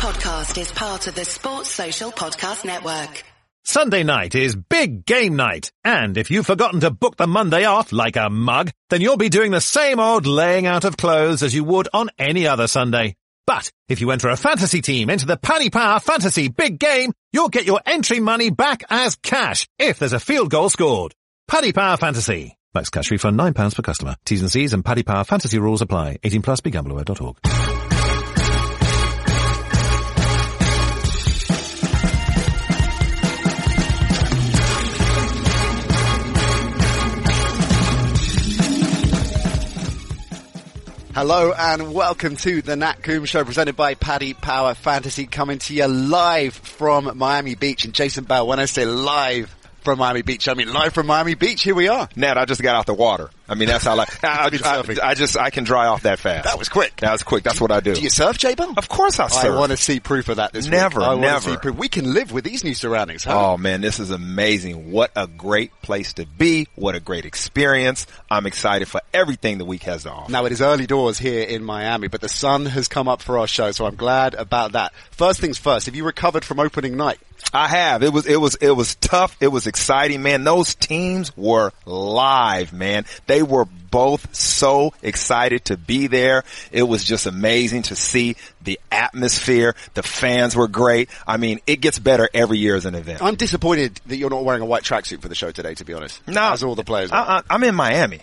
podcast is part of the Sports Social Podcast Network. Sunday night is big game night, and if you've forgotten to book the Monday off like a mug, then you'll be doing the same old laying out of clothes as you would on any other Sunday. But if you enter a fantasy team into the Paddy Power Fantasy Big Game, you'll get your entry money back as cash if there's a field goal scored. Paddy Power Fantasy. Max cash refund £9 per customer. T's and C's and Paddy Power Fantasy rules apply. 18 plus begambleaware.org. Hello and welcome to the Nat Coombs Show presented by Paddy Power Fantasy coming to you live from Miami Beach. And Jason Bell, when I say live from Miami Beach, I mean live from Miami Beach. Here we are. Nat, I just got out the water. I mean, that's how like, I, I, I, just, I can dry off that fast. That was quick. That was quick. That's what I do. Do you surf, J? Of course I surf. I want to see proof of that this never, week. I never. See proof. We can live with these new surroundings, huh? Oh man, this is amazing. What a great place to be. What a great experience. I'm excited for everything the week has to offer. Now it is early doors here in Miami, but the sun has come up for our show, so I'm glad about that. First things first, have you recovered from opening night? I have. It was, it was, it was tough. It was exciting, man. Those teams were live, man. They were both so excited to be there. It was just amazing to see the atmosphere. The fans were great. I mean, it gets better every year as an event. I'm disappointed that you're not wearing a white tracksuit for the show today, to be honest. No. As all the players. Uh-uh. I, am in Miami.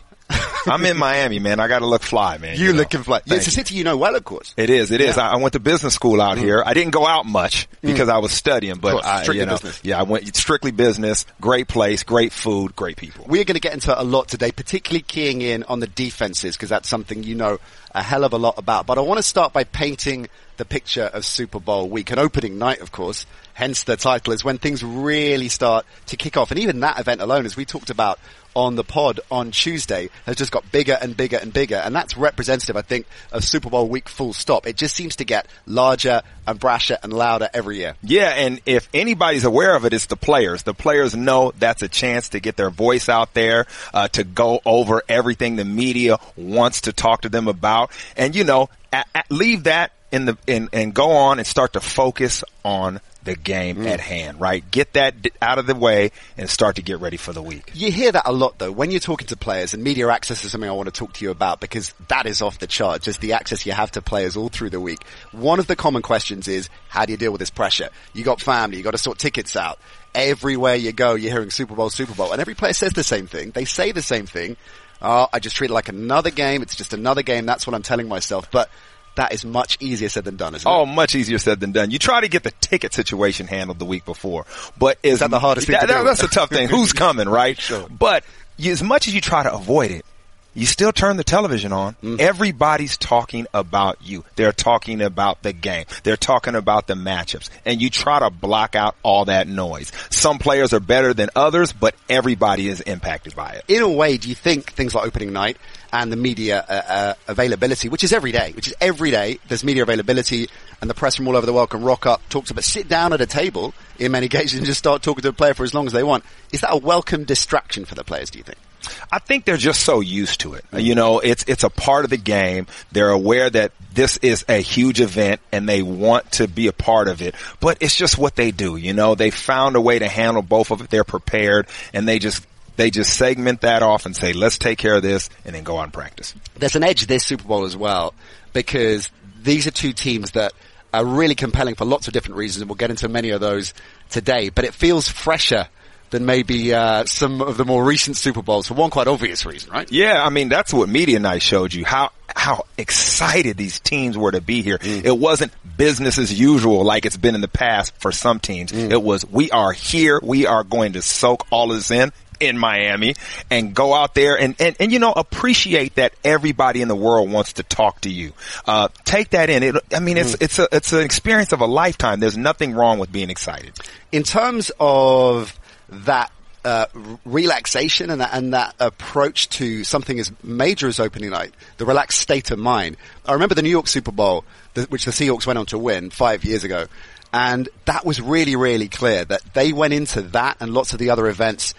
I'm in Miami, man. I got to look fly, man. You, you know? looking fly. Thank it's a city you know well, of course. It is. It is. Yeah. I, I went to business school out mm. here. I didn't go out much because mm. I was studying, but course, I, strictly you know, business. yeah, I went strictly business. Great place, great food, great people. We're going to get into a lot today, particularly keying in on the defenses because that's something you know a hell of a lot about. But I want to start by painting the picture of Super Bowl week, and opening night, of course. Hence the title is when things really start to kick off. And even that event alone, as we talked about on the pod on Tuesday has just got bigger and bigger and bigger. And that's representative, I think, of Super Bowl week full stop. It just seems to get larger and brasher and louder every year. Yeah. And if anybody's aware of it, it's the players. The players know that's a chance to get their voice out there, uh, to go over everything the media wants to talk to them about. And you know, at, at, leave that in the, in, and go on and start to focus on the game mm. at hand, right? Get that out of the way and start to get ready for the week. You hear that a lot though when you're talking to players and media access is something I want to talk to you about because that is off the chart, just the access you have to players all through the week. One of the common questions is, how do you deal with this pressure? You got family, you got to sort tickets out. Everywhere you go, you're hearing Super Bowl, Super Bowl, and every player says the same thing. They say the same thing. Oh, I just treat it like another game. It's just another game. That's what I'm telling myself. But that is much easier said than done, isn't oh, it? Oh, much easier said than done. You try to get the ticket situation handled the week before, but is, is that the hardest thing that, that, That's a tough thing. Who's coming, right? Sure. But as much as you try to avoid it, you still turn the television on. Mm. Everybody's talking about you. They're talking about the game. They're talking about the matchups. And you try to block out all that noise. Some players are better than others, but everybody is impacted by it. In a way, do you think things like opening night and the media uh, uh, availability, which is every day, which is every day, there's media availability and the press from all over the world can rock up, talk to, but sit down at a table in many cases and just start talking to a player for as long as they want. Is that a welcome distraction for the players, do you think? I think they're just so used to it. Uh, you know, it's it's a part of the game. They're aware that this is a huge event and they want to be a part of it. But it's just what they do. You know, they found a way to handle both of it. They're prepared and they just they just segment that off and say, let's take care of this and then go on practice. There's an edge this Super Bowl as well because these are two teams that are really compelling for lots of different reasons and we'll get into many of those today, but it feels fresher than maybe uh, some of the more recent Super Bowls for one quite obvious reason, right? Yeah, I mean that's what Media Night showed you how how excited these teams were to be here. Mm. It wasn't business as usual like it's been in the past for some teams. Mm. It was we are here, we are going to soak all of this in in Miami and go out there and, and, and, you know, appreciate that everybody in the world wants to talk to you. Uh, take that in. It, I mean, it's, mm. it's a, it's an experience of a lifetime. There's nothing wrong with being excited. In terms of that uh, relaxation and that, and that approach to something as major as opening night, the relaxed state of mind. I remember the New York Super Bowl, the, which the Seahawks went on to win five years ago, and that was really, really clear that they went into that and lots of the other events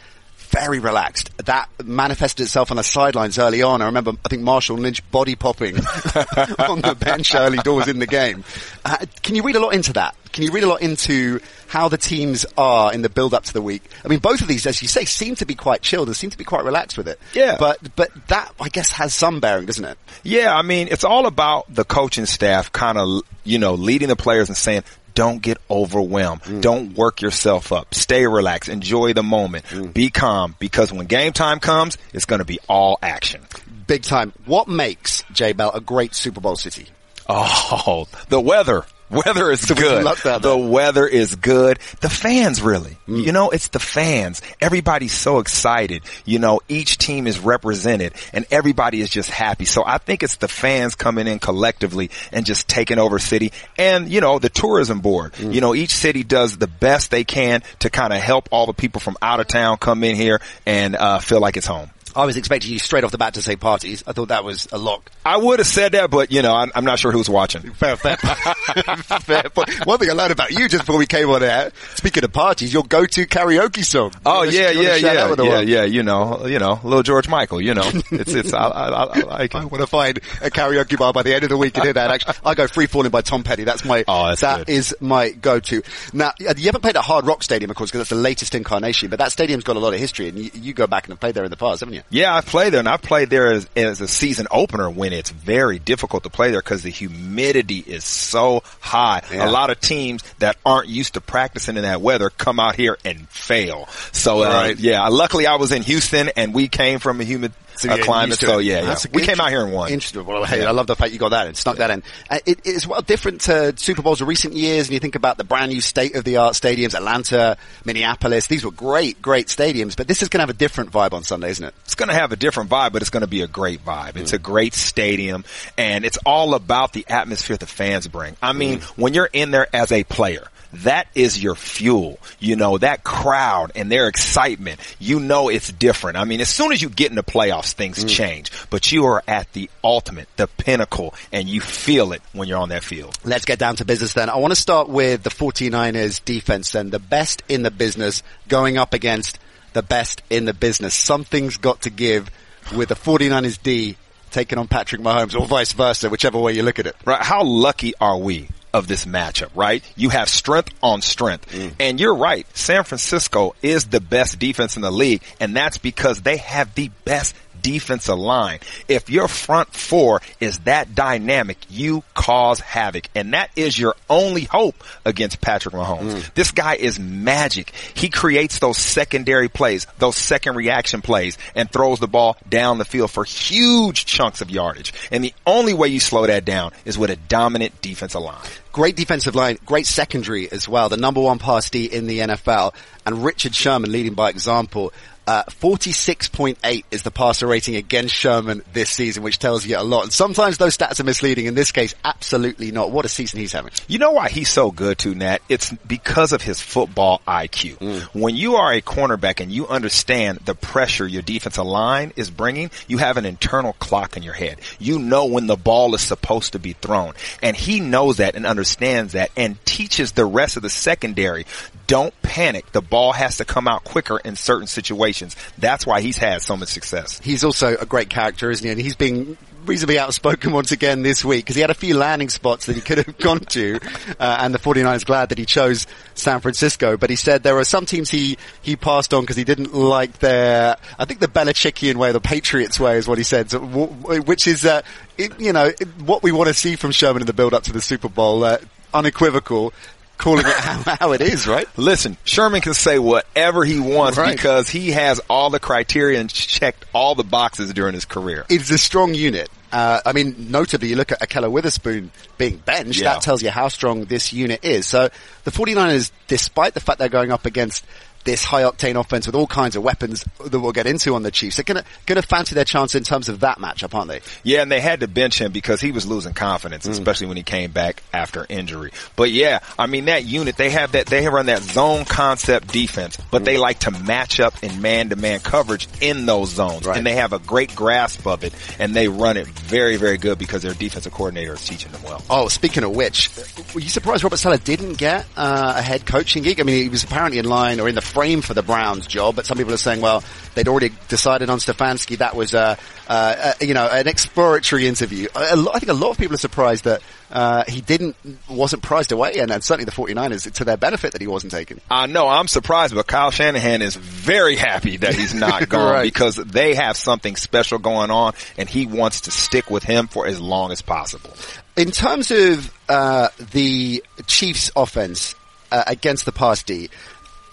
very relaxed. That manifested itself on the sidelines early on. I remember, I think Marshawn Lynch body popping on the bench early doors in the game. Uh, can you read a lot into that? Can you read a lot into how the teams are in the build up to the week? I mean, both of these, as you say, seem to be quite chilled and seem to be quite relaxed with it. Yeah. But, but that, I guess, has some bearing, doesn't it? Yeah, I mean, it's all about the coaching staff kind of, you know, leading the players and saying, don't get overwhelmed. Mm. Don't work yourself up. Stay relaxed. Enjoy the moment. Mm. Be calm because when game time comes, it's going to be all action. Big time. What makes J Bell a great Super Bowl city? Oh, the weather. Weather is good. the weather is good. The fans really. Mm. You know, it's the fans. Everybody's so excited. You know, each team is represented and everybody is just happy. So I think it's the fans coming in collectively and just taking over city and, you know, the tourism board. Mm. You know, each city does the best they can to kind of help all the people from out of town come in here and uh, feel like it's home. I was expecting you straight off the bat to say parties. I thought that was a lock. I would have said that, but you know, I'm, I'm not sure who's watching. Fair, fair, fair. One thing I learned about you just before we came on air, speaking of parties, your go-to karaoke song. Oh yeah, yeah, yeah, yeah, yeah. You know, you know, little George Michael. You know, it's it's. I, I, I, I, I want to find a karaoke bar by the end of the week and hear that. Actually, I go "Free Falling" by Tom Petty. That's my. Oh, that's that is my go-to. Now, you haven't played at Hard Rock Stadium, of course, because that's the latest incarnation. But that stadium's got a lot of history, and you, you go back and have played there in the past, haven't you? Yeah, I've played there. And I've played there as, as a season opener when it's very difficult to play there because the humidity is so high. Yeah. A lot of teams that aren't used to practicing in that weather come out here and fail. So, uh, yeah, luckily I was in Houston and we came from a humid so uh, climate. So yeah, yeah. we came out here and won. Interesting. Well, hey, yeah. I love the fact you got that and snuck that in. Uh, it is well different to Super Bowls of recent years, and you think about the brand new state of the art stadiums, Atlanta, Minneapolis. These were great, great stadiums, but this is going to have a different vibe on Sunday, isn't it? It's going to have a different vibe, but it's going to be a great vibe. It's mm. a great stadium, and it's all about the atmosphere the fans bring. I mean, mm. when you're in there as a player that is your fuel. You know, that crowd and their excitement, you know it's different. I mean, as soon as you get in the playoffs, things mm. change, but you are at the ultimate, the pinnacle, and you feel it when you're on that field. Let's get down to business then. I want to start with the 49ers defense then, the best in the business going up against the best in the business. Something's got to give with the 49ers D taking on Patrick Mahomes or vice versa, whichever way you look at it. Right. How lucky are we of this matchup, right? You have strength on strength. Mm. And you're right. San Francisco is the best defense in the league. And that's because they have the best defensive line. If your front four is that dynamic, you cause havoc. And that is your only hope against Patrick Mahomes. Mm. This guy is magic. He creates those secondary plays, those second reaction plays, and throws the ball down the field for huge chunks of yardage. And the only way you slow that down is with a dominant defensive line. Great defensive line, great secondary as well. The number one pass D in the NFL and Richard Sherman leading by example. Uh, 46.8 is the passer rating against Sherman this season, which tells you a lot. And sometimes those stats are misleading. In this case, absolutely not. What a season he's having. You know why he's so good too, Nat? It's because of his football IQ. Mm. When you are a cornerback and you understand the pressure your defensive line is bringing, you have an internal clock in your head. You know when the ball is supposed to be thrown. And he knows that and understands that and teaches the rest of the secondary don't panic. The ball has to come out quicker in certain situations. That's why he's had so much success. He's also a great character, isn't he? And he's being reasonably outspoken once again this week because he had a few landing spots that he could have gone to, uh, and the 49ers glad that he chose San Francisco. But he said there are some teams he, he passed on because he didn't like their, I think the Belichickian way, the Patriots way is what he said, which is, uh, it, you know, what we want to see from Sherman in the build up to the Super Bowl. Uh, unequivocal calling it how, how, it is, right? Listen, Sherman can say whatever he wants right. because he has all the criteria and checked all the boxes during his career. It's a strong unit. Uh, I mean, notably, you look at Ahkello Witherspoon being benched, yeah. that tells you how strong this unit is. So the 49ers, despite the fact they're going up against this high octane offense with all kinds of weapons that we'll get into on the Chiefs. They're gonna gonna fancy their chance in terms of that matchup, aren't they? Yeah, and they had to bench him because he was losing confidence, mm. especially when he came back after injury. But yeah, I mean that unit they have that they run that zone concept defense, but mm. they like to match up in man to man coverage in those zones, right. and they have a great grasp of it, and they run it very very good because their defensive coordinator is teaching them well. Oh, speaking of which, were you surprised Robert Saleh didn't get uh, a head coaching gig? I mean, he was apparently in line or in the frame for the Browns job, but some people are saying, well, they'd already decided on Stefanski. That was, uh, uh, you know, an exploratory interview. I think a lot of people are surprised that uh, he didn't, wasn't prized away, and, and, certainly the 49ers, to their benefit that he wasn't taken. I know, I'm surprised, but Kyle Shanahan is very happy that he's not gone right. because they have something special going on, and he wants to stick with him for as long as possible. In terms of uh, the Chiefs' offense uh, against the pass D,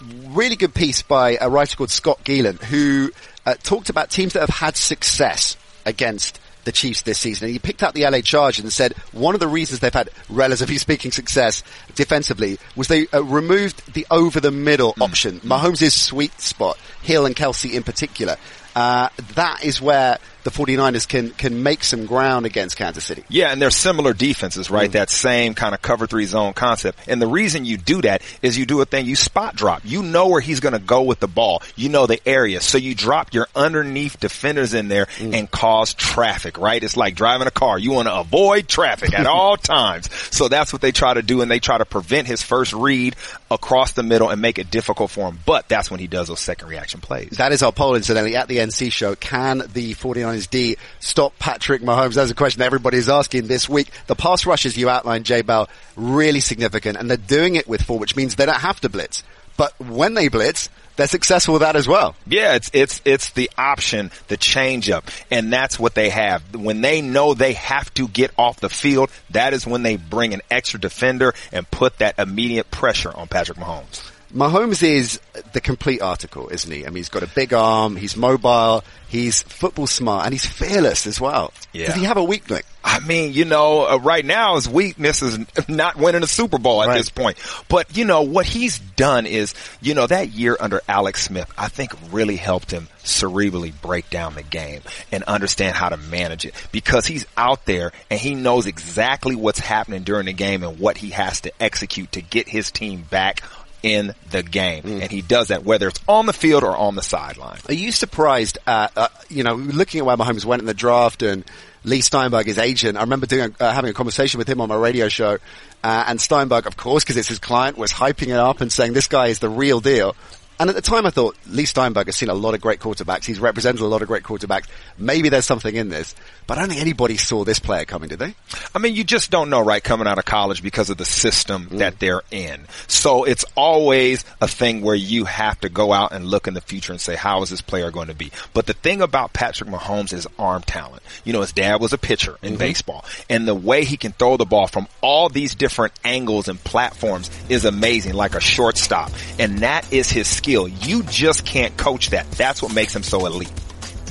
really good piece by a writer called Scott Gielan who uh, talked about teams that have had success against the Chiefs this season. And he picked out the LA Chargers and said one of the reasons they've had relatively speaking success defensively was they uh, removed the over the middle mm. option. Mahomes' sweet spot, Hill and Kelce in particular. Uh, that is where the 49ers can, can make some ground against Kansas City. Yeah, and they're similar defenses, right? Mm. That same kind of cover three zone concept. And the reason you do that is you do a thing, you spot drop. You know where he's going to go with the ball. You know the area. So you drop your underneath defenders in there mm. and cause traffic, right? It's like driving a car. You want to avoid traffic at all times. So that's what they try to do and they try to prevent his first read across the middle and make it difficult for him. But that's when he does those second reaction plays. That is our poll incidentally at the NC show. Can the 49ers D stop Patrick Mahomes? That's a question everybody is asking this week. The pass rushes you outlined, J Bell, really significant, and they're doing it with four, which means they don't have to blitz. But when they blitz, they're successful with that as well. Yeah, it's it's it's the option, the change up, and that's what they have. When they know they have to get off the field, that is when they bring an extra defender and put that immediate pressure on Patrick Mahomes. Mahomes is the complete article, isn't he? I mean, he's got a big arm, he's mobile, he's football smart, and he's fearless as well. Yeah. Does he have a weakness? I mean, you know, uh, right now his weakness is not winning a Super Bowl at right. this point. But, you know, what he's done is, you know, that year under Alex Smith, I think really helped him cerebrally break down the game and understand how to manage it because he's out there and he knows exactly what's happening during the game and what he has to execute to get his team back in the game. Mm. And he does that whether it's on the field or on the sideline. Are you surprised at, uh, you know, looking at where Mahomes went in the draft and Leigh Steinberg, his agent, I remember doing, uh, having a conversation with him on my radio show, uh, and Steinberg, of course, because it's his client, was hyping it up and saying this guy is the real deal. And at the time I thought, Leigh Steinberg has seen a lot of great quarterbacks. He's represented a lot of great quarterbacks. Maybe there's something in this. But I don't think anybody saw this player coming, did they? I mean, you just don't know, right, coming out of college because of the system mm. that they're in. So it's always a thing where you have to go out and look in the future and say, how is this player going to be? But the thing about Patrick Mahomes is arm talent. You know, his dad was a pitcher in mm-hmm. baseball and the way he can throw the ball from all these different angles and platforms is amazing, like a shortstop. And that is his skill. You just can't coach that. That's what makes him so elite.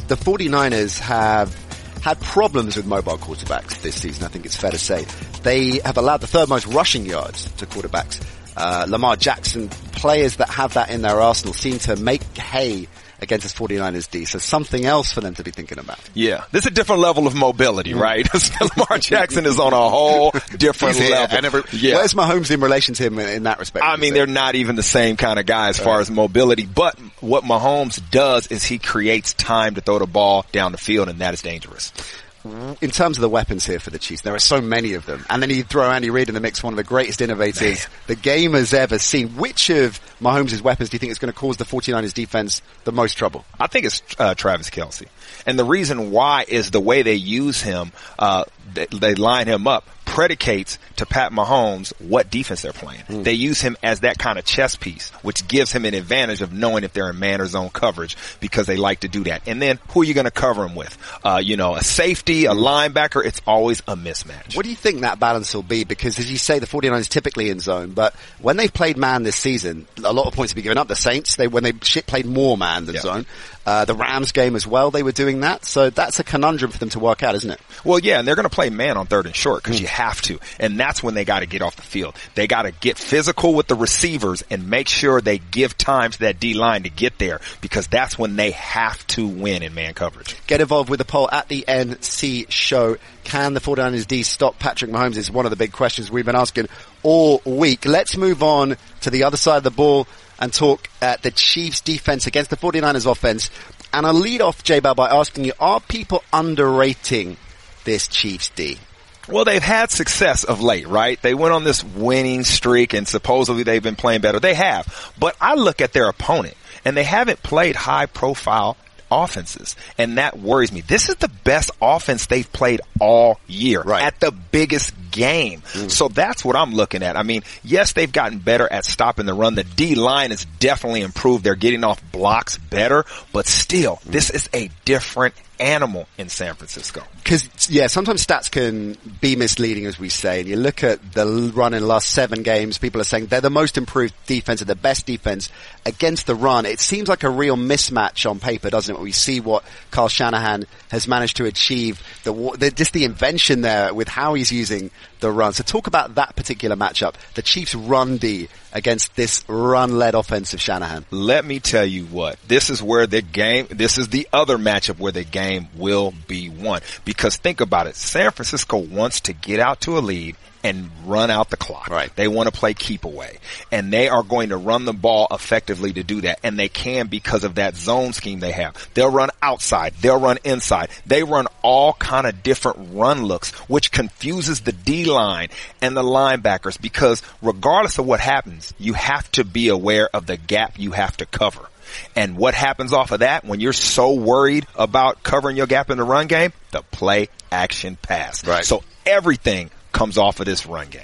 The 49ers have had problems with mobile quarterbacks this season, I think it's fair to say. They have allowed the third most rushing yards to quarterbacks. Uh, Lamar Jackson, players that have that in their arsenal seem to make hay against this 49ers D. So something else for them to be thinking about. Yeah. This is a different level of mobility, mm. right? Lamar Jackson is on a whole different level. Every, yeah. Where's Mahomes in relation to him in, in that respect? I mean, they're not even the same kind of guy as far as mobility, but what Mahomes does is he creates time to throw the ball down the field and that is dangerous in terms of the weapons here for the Chiefs, there are so many of them. And then you throw Andy Reid in the mix, one of the greatest innovators the game has ever seen. Which of Mahomes' weapons do you think is going to cause the 49ers defense the most trouble? I think it's uh, Travis Kelce. And the reason why is the way they use him, uh, they, they line him up predicates to Pat Mahomes what defense they're playing. Mm. They use him as that kind of chess piece, which gives him an advantage of knowing if they're in man or zone coverage because they like to do that. And then who are you going to cover him with? Uh, you know, a safety, a linebacker, it's always a mismatch. What do you think that balance will be? Because as you say, the 49ers typically in zone, but when they've played man this season, a lot of points have been given up. The Saints, they, when they played more man than zone, uh, the Rams game as well, they were doing that. So that's a conundrum for them to work out, isn't it? Well, yeah, and they're going to play man on third and short because mm. you have to. And that's when they got to get off the field. They got to get physical with the receivers and make sure they give time to that D line to get there because that's when they have to win in man coverage. Get involved with the poll at the NC show. Can the 49ers D stop Patrick Mahomes is one of the big questions we've been asking all week. Let's move on to the other side of the ball and talk at the Chiefs defense against the 49ers offense. And I'll lead off, J Bell, by asking you, are people underrating this Chiefs D? Well, they've had success of late, right? They went on this winning streak and supposedly they've been playing better. They have. But I look at their opponent and they haven't played high profile offenses. And that worries me. This is the best offense they've played all year Right. at the biggest game. Mm. So that's what I'm looking at. I mean, yes, they've gotten better at stopping the run. The D line has definitely improved. They're getting off blocks better, but still, this mm. is a different animal in San Francisco. Because yeah, sometimes stats can be misleading, as we say. And you look at the run in the last seven games, people are saying they're the most improved defense and the best defense against the run. It seems like a real mismatch on paper, doesn't it? When We see what Kyle Shanahan has managed to achieve, the, the just the invention there with how he's using the run. So talk about that particular matchup, the Chiefs' run D against this run-led offense of Shanahan. let me tell you what, this is where the game, this is the other matchup where the game will be won. Because think about it, San Francisco wants to get out to a lead and run out the clock. Right. They want to play keep away. And they are going to run the ball effectively to do that. And they can because of that zone scheme they have. They'll run outside. They'll run inside. They run all kind of different run looks, which confuses the D line and the linebackers because regardless of what happens, you have to be aware of the gap you have to cover. And what happens off of that when you're so worried about covering your gap in the run game? The play action pass. Right. So everything comes off of this run game.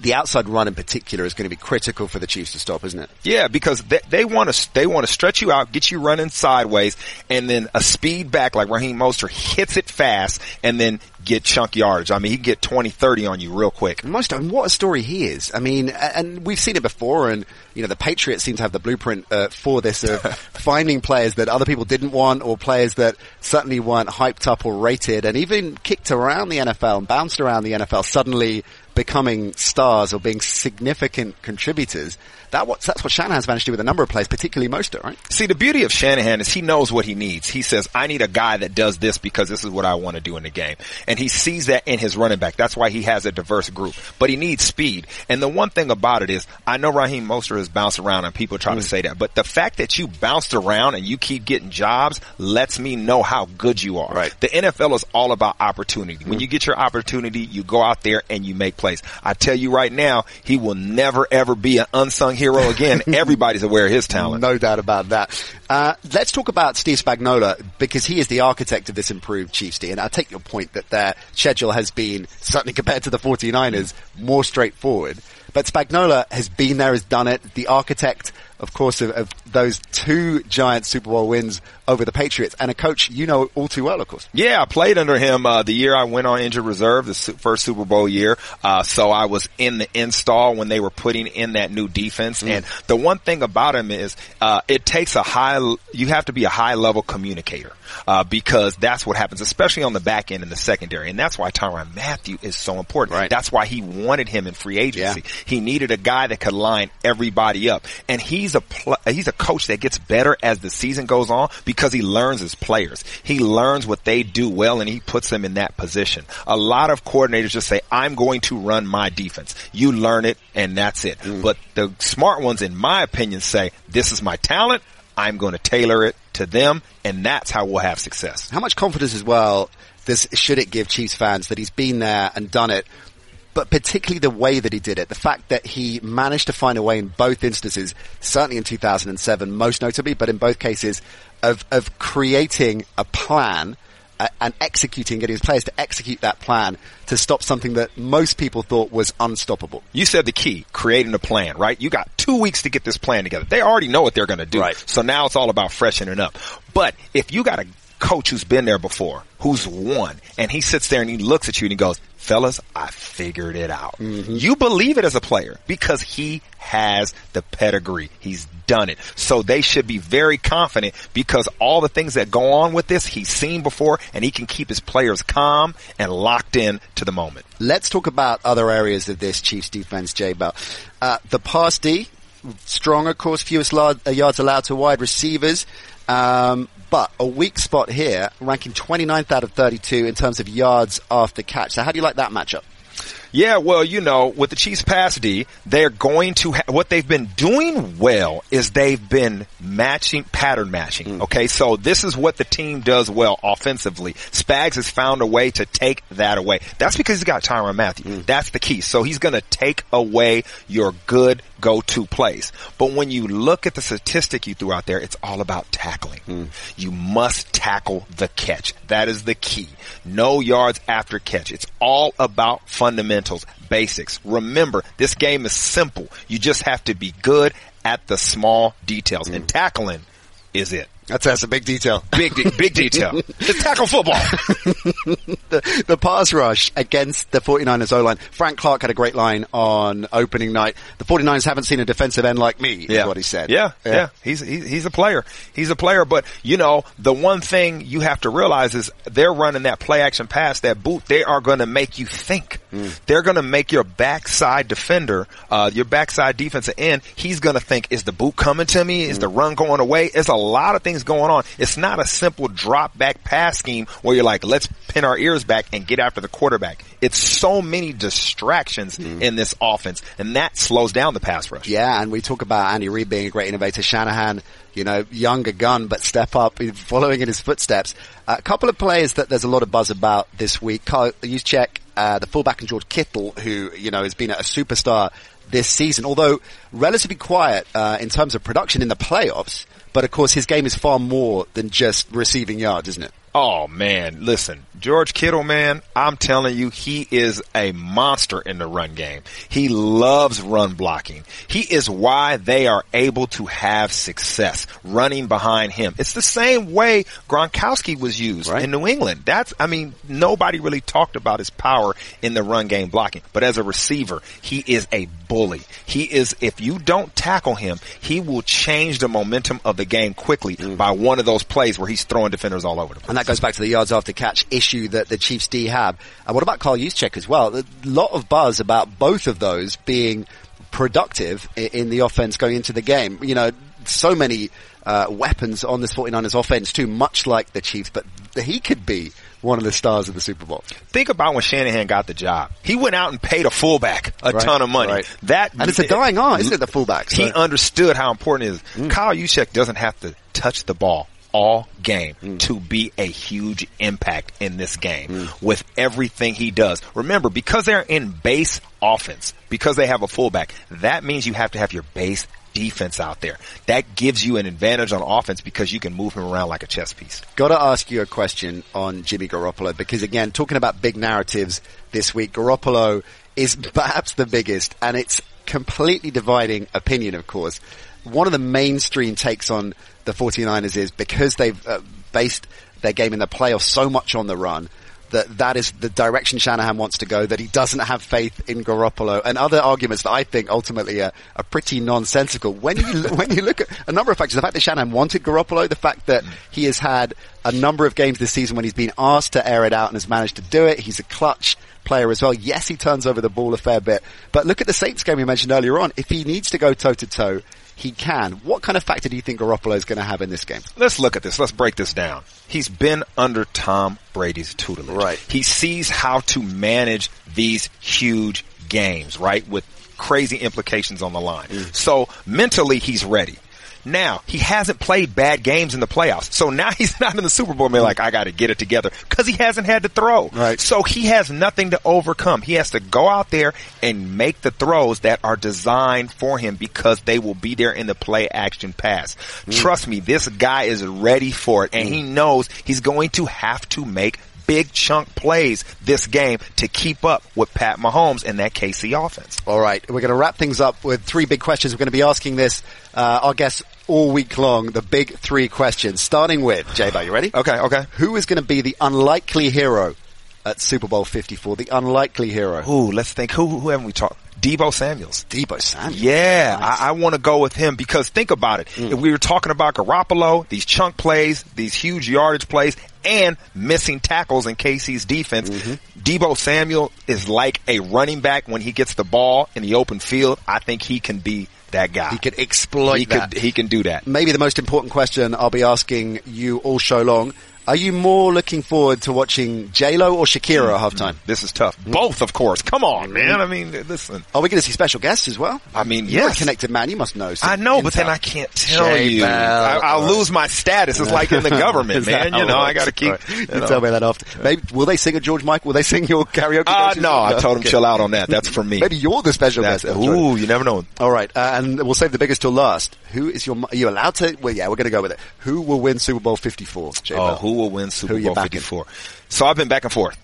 The outside run in particular is going to be critical for the Chiefs to stop, isn't it? Yeah, because they, they want to they want to stretch you out, get you running sideways, and then a speed back like Raheem Mostert hits it fast, and then get chunk yards. I mean, he can get 20, 30 on you real quick. Most and what a story he is. I mean, and we've seen it before, and you know the Patriots seem to have the blueprint uh, for this of finding players that other people didn't want, or players that certainly weren't hyped up or rated, and even kicked around the NFL and bounced around the NFL, suddenly becoming stars or being significant contributors. That what that's what Shanahan's managed to do with a number of players, particularly Mostert, right? See, the beauty of Shanahan is he knows what he needs. He says, I need a guy that does this because this is what I want to do in the game. And he sees that in his running back. That's why he has a diverse group. But he needs speed. And the one thing about it is, I know Raheem Mostert has bounced around and people try to mm. say that, but the fact that you bounced around and you keep getting jobs lets me know how good you are. Right. The NFL is all about opportunity. When mm. you get your opportunity, you go out there and you make plays. I tell you right now, he will never ever be an unsung hero again. Everybody's aware of his talent. No doubt about that. Uh, let's talk about Steve Spagnuolo because he is the architect of this improved Chiefs team. And I take your point that their schedule has been, certainly compared to the 49ers, more straightforward. But Spagnuolo has been there, has done it. The architect, of course, of, of those two giant Super Bowl wins over the Patriots and a coach you know all too well, of course. Yeah, I played under him uh, the year I went on injured reserve, the su- first Super Bowl year. Uh, so I was in the install when they were putting in that new defense. And the one thing about him is uh, it takes a high. You have to be a high level communicator uh, because that's what happens, especially on the back end in the secondary. And that's why Tyrann Mathieu is so important. Right. That's why he wanted him in free agency. He needed a guy that could line everybody up. And he's a pl- he's a coach that gets better as the season goes on because he learns his players. He learns what they do well and he puts them in that position. A lot of coordinators just say, I'm going to run my defense. You learn it and that's it. But the smart ones, in my opinion, say, this is my talent. I'm going to tailor it to them and that's how we'll have success. How much confidence as well does should it give Chiefs fans that he's been there and done it, but particularly the way that he did it, the fact that he managed to find a way in both instances, certainly in 2007, most notably, but in both cases of of creating a plan. And executing, getting his players to execute that plan to stop something that most people thought was unstoppable. You said the key, creating a plan, right? You got two weeks to get this plan together. They already know what they're going to do. Right. So now it's all about freshening up. But if you got a coach who's been there before, who's won, and he sits there and he looks at you and he goes, fellas, I figured it out. You believe it as a player because he has the pedigree. He's done it. So they should be very confident because all the things that go on with this, he's seen before and he can keep his players calm and locked in to the moment. Let's talk about other areas of this Chiefs defense, Jay Bell. Uh, the pass D, strong, of course, fewest uh, yards allowed to wide receivers. Um, but a weak spot here, ranking 29th out of 32 in terms of yards after catch. So how do you like that matchup? Yeah, well, you know, with the Chiefs pass D, they're going to ha- what they've been doing well is they've been matching pattern matching. Okay, so this is what the team does well offensively. Spags has found a way to take that away. That's because he's got Tyrann Mathieu. That's the key. So he's going to take away your good go-to place. But when you look at the statistic you threw out there, it's all about tackling. Hmm. You must tackle the catch. That is the key. No yards after catch. It's all about fundamentals, basics. Remember, this game is simple. You just have to be good at the small details and hmm. tackling is it. That's, that's a big detail. Big, de- big detail. It's tackle football. the, the pass rush against the 49ers O-line. Frank Clark had a great line on opening night. The 49ers haven't seen a defensive end like me, is what he said. Yeah, yeah. He's, he's he's a player. He's a player. But you know, the one thing you have to realize is they're running that play action pass, that boot. They are going to make you think. They're going to make your backside defender, uh, your backside defensive end. He's going to think, is the boot coming to me? Is the run going away? There's a lot of things going on. It's not a simple drop back pass scheme where you're like, let's pin our ears back and get after the quarterback. It's so many distractions in this offense, and that slows down the pass rush. Yeah, and we talk about Andy Reid being a great innovator. Shanahan, you know, younger gun, but step up, following in his footsteps. a couple of players that there's a lot of buzz about this week. Kyle Juszczyk, uh, the fullback, and George Kittle, who, you know, has been a superstar this season, although relatively quiet, uh, in terms of production in the playoffs. But of course, his game is far more than just receiving yards, isn't it? Oh man, listen, George Kittle, man, I'm telling you, he is a monster in the run game. He loves run blocking. He is why they are able to have success running behind him. It's the same way Gronkowski was used Right. in New England. That's, I mean, nobody really talked about his power in the run game blocking, but as a receiver, he is a bully. He is, if you don't tackle him, he will change the momentum of the game quickly mm. by one of those plays where he's throwing defenders all over the place. That goes back to the yards after catch issue that the Chiefs D have. And what about Kyle Juszczyk as well? A lot of buzz about both of those being productive in the offense going into the game. You know, so many uh, weapons on this 49ers offense too, much like the Chiefs, but he could be one of the stars of the Super Bowl. Think about when Shanahan got the job. He went out and paid a fullback a Right, ton of money. right. That And it's a dying art, isn't it, the fullback? He understood how important it is. Kyle Juszczyk doesn't have to touch the ball all game Mm. to be a huge impact in this game Mm. with everything he does. Remember, because they're in base offense, because they have a fullback, that means you have to have your base defense out there. That gives you an advantage on offense because you can move him around like a chess piece. Got to ask you a question on Jimmy Garoppolo because again, talking about big narratives this week, Garoppolo is perhaps the biggest and it's completely dividing opinion, of course. One of the mainstream takes on the 49ers is because they've uh, based their game in the playoffs so much on the run that that is the direction Shanahan wants to go, that he doesn't have faith in Garoppolo and other arguments that I think ultimately are, are pretty nonsensical. When you, when you look at a number of factors, the fact that Shanahan wanted Garoppolo, the fact that he has had a number of games this season when he's been asked to air it out and has managed to do it. He's a clutch player as well. Yes, he turns over the ball a fair bit, but look at the Saints game we mentioned earlier on. If he needs to go toe to toe, he can. What kind of factor do you think Garoppolo is going to have in this game? let's look at this. Let's break this down. He's been under Tom Brady's tutelage. Right. He sees how to manage these huge games, right? With crazy implications on the line. Mm. So mentally, he's ready. Now, he hasn't played bad games in the playoffs. So now he's not in the Super Bowl and be like, I gotta get it together. Cause he hasn't had to throw. Right. So he has nothing to overcome. He has to go out there and make the throws that are designed for him because they will be there in the play action pass. Mm. Trust me, this guy is ready for it and he mm. knows he's going to have to make big chunk plays this game to keep up with Pat Mahomes and that KC offense. All right, we're going to wrap things up with three big questions. We're going to be asking this, uh, our guests all week long, the big three questions, starting with, J-Bo, you ready? Okay, okay. Who is going to be the unlikely hero at Super Bowl 54? The unlikely hero. Ooh, let's think. Who, who haven't we talked? Deebo Samuels. Deebo Samuel. Yeah, Nice. Mm. I, I want to go with him because think about it. If we were talking about Garoppolo, these chunk plays, these huge yardage plays, and missing tackles in KC's defense, Mm-hmm. Deebo Samuel is like a running back when he gets the ball in the open field. I think he can be that guy. He could exploit he that. could, he can do that. Maybe the most important question I'll be asking you all show long. Are you more looking forward to watching J Lo or Shakira at halftime? This is tough. Both, of course. Come on, man. I mean, listen. Are we going to see special guests as well? I mean, You're yes. a connected man. You must know. I know, but then I can't tell J you. Bell. I, I'll lose my status. It's like in the government, man. You know, I got to keep. Right. You You know. tell me that after. Maybe will they sing a George Michael? Will they sing your karaoke? Uh, no. I told him Okay. chill out on that. That's for me. Maybe you're the special That's, guest. ooh, you never know. All right, uh, and we'll save the biggest till last. Who is your? Are you allowed to? Well, yeah, we're going to go with it. Who will win Super Bowl Fifty Four? Oh, who will win Super Bowl backing? 54? So I've been back and forth,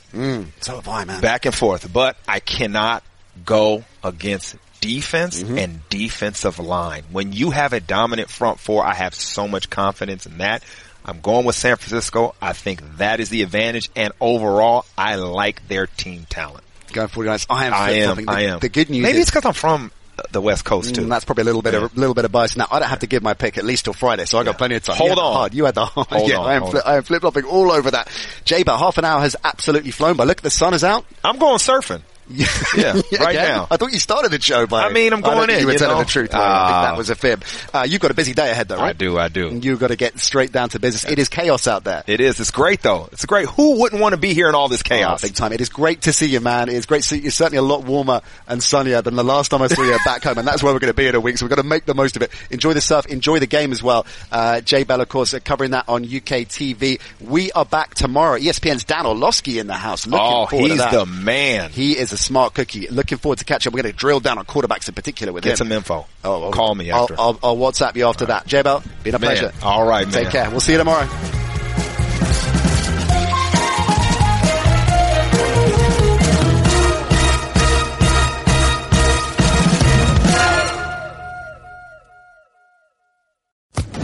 So have I, man. back and forth, but I cannot go against defense Mm-hmm. and defensive line. When you have a dominant front four, I have so much confidence in that. I'm going with San Francisco. I think that is the advantage. And overall, I like their team talent. Going 49ers. I am. I am. The, I am. The good news Maybe is it's because I'm from the West Coast too. Mm, that's probably a little bit Yeah. of a little bit of bias. Now I don't have to give my pick at least till Friday, so I got Yeah. plenty of time. Hold on. hard. You had the hard. Hold yeah, on, I am. Fli- I am flip flopping all over that. Jay, but half an hour has absolutely flown by. Look, the sun is out. I'm going surfing. Yeah, right now. I thought you started the show by. I mean, I'm going in, You were you telling know? the truth. Ah. that was a fib. Uh, you've got a busy day ahead, though, right? I do. I do. You've got to get straight down to business. It is chaos out there. It is. It's great though. It's great. Who wouldn't want to be here in all this chaos? Oh, chaos? big time. It is great to see you, man. It's great to see you. It's certainly a lot warmer and sunnier than the last time I saw you back home, and that's where we're going to be in a week. So we've got to make the most of it. Enjoy the surf. Enjoy the game as well. Uh, Jay Bell, of course, uh, covering that on UK TV. We are back tomorrow. ESPN's Dan Orlovsky in the house. Looking oh, forward to he's the man. He is a smart cookie. Looking forward to catch up. We're going to drill down on quarterbacks in particular with Get him. some info. Oh, Call me I'll- after. I'll, I'll WhatsApp you after that. Jay Bell, been a Man. pleasure. All right, Take man. care. We'll see you tomorrow.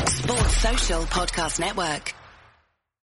Sports Social Podcast Network.